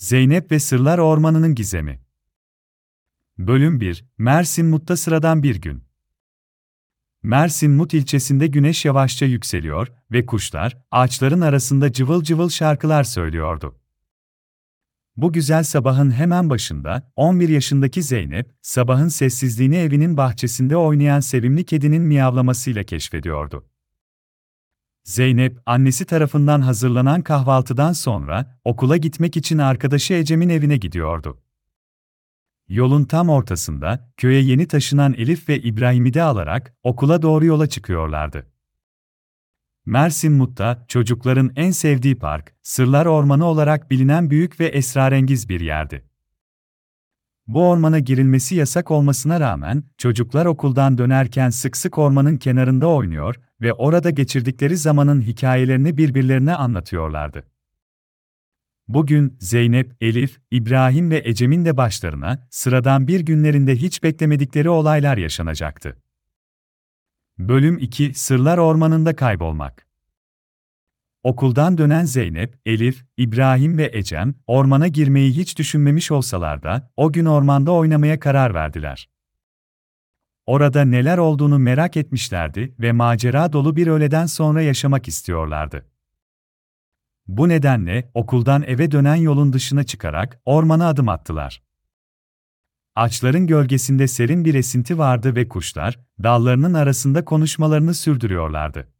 Zeynep ve Sırlar Ormanı'nın Gizemi Bölüm 1 Mersin Mut'ta sıradan bir gün. Mersin Mut ilçesinde güneş yavaşça yükseliyor ve kuşlar, ağaçların arasında cıvıl cıvıl şarkılar söylüyordu. Bu güzel sabahın hemen başında, 11 yaşındaki Zeynep, sabahın sessizliğini evinin bahçesinde oynayan sevimli kedinin miyavlamasıyla keşfediyordu. Zeynep, annesi tarafından hazırlanan kahvaltıdan sonra okula gitmek için arkadaşı Ecem'in evine gidiyordu. Yolun tam ortasında köye yeni taşınan Elif ve İbrahim'i de alarak okula doğru yola çıkıyorlardı. Mersin Mut'ta çocukların en sevdiği park, Sırlar Ormanı olarak bilinen büyük ve esrarengiz bir yerdi. Bu ormana girilmesi yasak olmasına rağmen çocuklar okuldan dönerken sık sık ormanın kenarında oynuyor ve orada geçirdikleri zamanın hikayelerini birbirlerine anlatıyorlardı. Bugün Zeynep, Elif, İbrahim ve Ecem'in de başlarına sıradan bir günlerinde hiç beklemedikleri olaylar yaşanacaktı. Bölüm 2 Sırlar Ormanında Kaybolmak Okuldan dönen Zeynep, Elif, İbrahim ve Ecem, ormana girmeyi hiç düşünmemiş olsalar da, o gün ormanda oynamaya karar verdiler. Orada neler olduğunu merak etmişlerdi ve macera dolu bir öğleden sonra yaşamak istiyorlardı. Bu nedenle okuldan eve dönen yolun dışına çıkarak ormana adım attılar. Ağaçların gölgesinde serin bir esinti vardı ve kuşlar dallarının arasında konuşmalarını sürdürüyorlardı.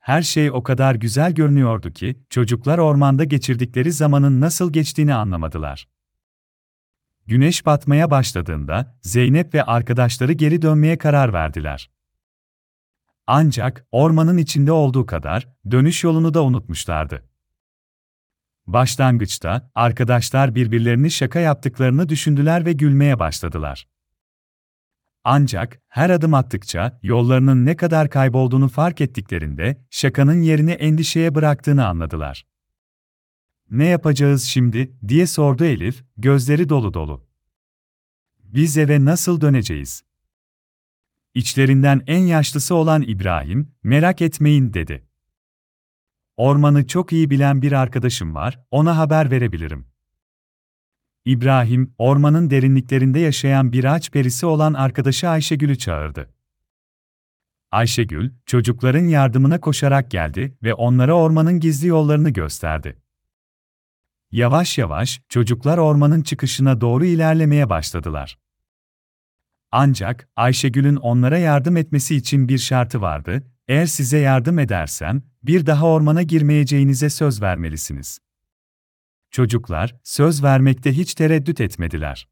Her şey o kadar güzel görünüyordu ki çocuklar ormanda geçirdikleri zamanın nasıl geçtiğini anlamadılar. Güneş batmaya başladığında Zeynep ve arkadaşları geri dönmeye karar verdiler. Ancak ormanın içinde olduğu kadar dönüş yolunu da unutmuşlardı. Başlangıçta arkadaşlar birbirlerini şaka yaptıklarını düşündüler ve gülmeye başladılar. Ancak her adım attıkça yollarının ne kadar kaybolduğunu fark ettiklerinde şakanın yerini endişeye bıraktığını anladılar. Ne yapacağız şimdi diye sordu Elif, gözleri dolu dolu. Biz eve nasıl döneceğiz? İçlerinden en yaşlısı olan İbrahim, merak etmeyin dedi. Ormanı çok iyi bilen bir arkadaşım var, ona haber verebilirim. İbrahim, ormanın derinliklerinde yaşayan bir ağaç perisi olan arkadaşı Ayşegül'ü çağırdı. Ayşegül, çocukların yardımına koşarak geldi ve onlara ormanın gizli yollarını gösterdi. Yavaş yavaş çocuklar ormanın çıkışına doğru ilerlemeye başladılar. Ancak Ayşegül'ün onlara yardım etmesi için bir şartı vardı. Eğer size yardım edersem bir daha ormana girmeyeceğinize söz vermelisiniz. Çocuklar söz vermekte hiç tereddüt etmediler.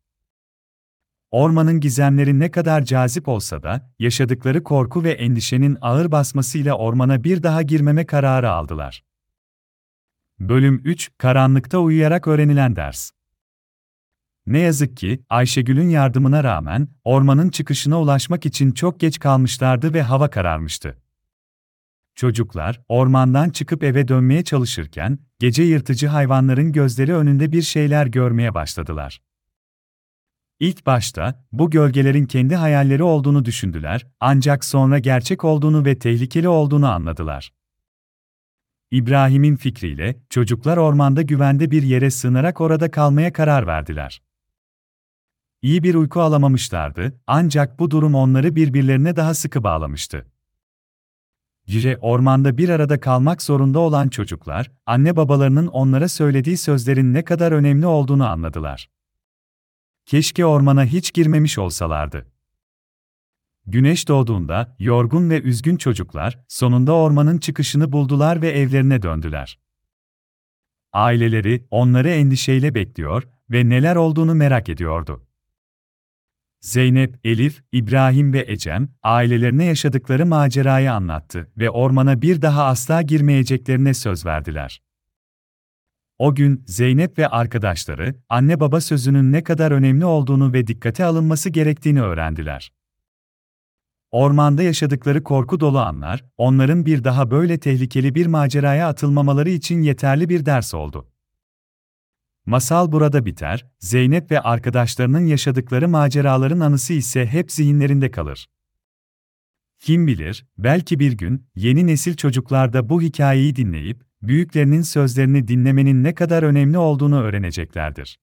Ormanın gizemleri ne kadar cazip olsa da yaşadıkları korku ve endişenin ağır basmasıyla ormana bir daha girmeme kararı aldılar. Bölüm 3 Karanlıkta uyuyarak öğrenilen ders. Ne yazık ki Ayşegül'ün yardımına rağmen ormanın çıkışına ulaşmak için çok geç kalmışlardı ve hava kararmıştı. Çocuklar ormandan çıkıp eve dönmeye çalışırken gece yırtıcı hayvanların gözleri önünde bir şeyler görmeye başladılar. İlk başta bu gölgelerin kendi hayalleri olduğunu düşündüler, ancak sonra gerçek olduğunu ve tehlikeli olduğunu anladılar. İbrahim'in fikriyle çocuklar ormanda güvende bir yere sığınarak orada kalmaya karar verdiler. İyi bir uyku alamamışlardı, ancak bu durum onları birbirlerine daha sıkı bağlamıştı. Gece ormanda bir arada kalmak zorunda olan çocuklar, anne babalarının onlara söylediği sözlerin ne kadar önemli olduğunu anladılar. Keşke ormana hiç girmemiş olsalardı. Güneş doğduğunda, yorgun ve üzgün çocuklar, sonunda ormanın çıkışını buldular ve evlerine döndüler. Aileleri, onları endişeyle bekliyor ve neler olduğunu merak ediyordu. Zeynep, Elif, İbrahim ve Ecem, ailelerine yaşadıkları macerayı anlattı ve ormana bir daha asla girmeyeceklerine söz verdiler. O gün Zeynep ve arkadaşları, anne baba sözünün ne kadar önemli olduğunu ve dikkate alınması gerektiğini öğrendiler. Ormanda yaşadıkları korku dolu anlar, onların bir daha böyle tehlikeli bir maceraya atılmamaları için yeterli bir ders oldu. Masal burada biter, Zeynep ve arkadaşlarının yaşadıkları maceraların anısı ise hep zihinlerinde kalır. Kim bilir, belki bir gün yeni nesil çocuklar da bu hikayeyi dinleyip büyüklerinin sözlerini dinlemenin ne kadar önemli olduğunu öğreneceklerdir.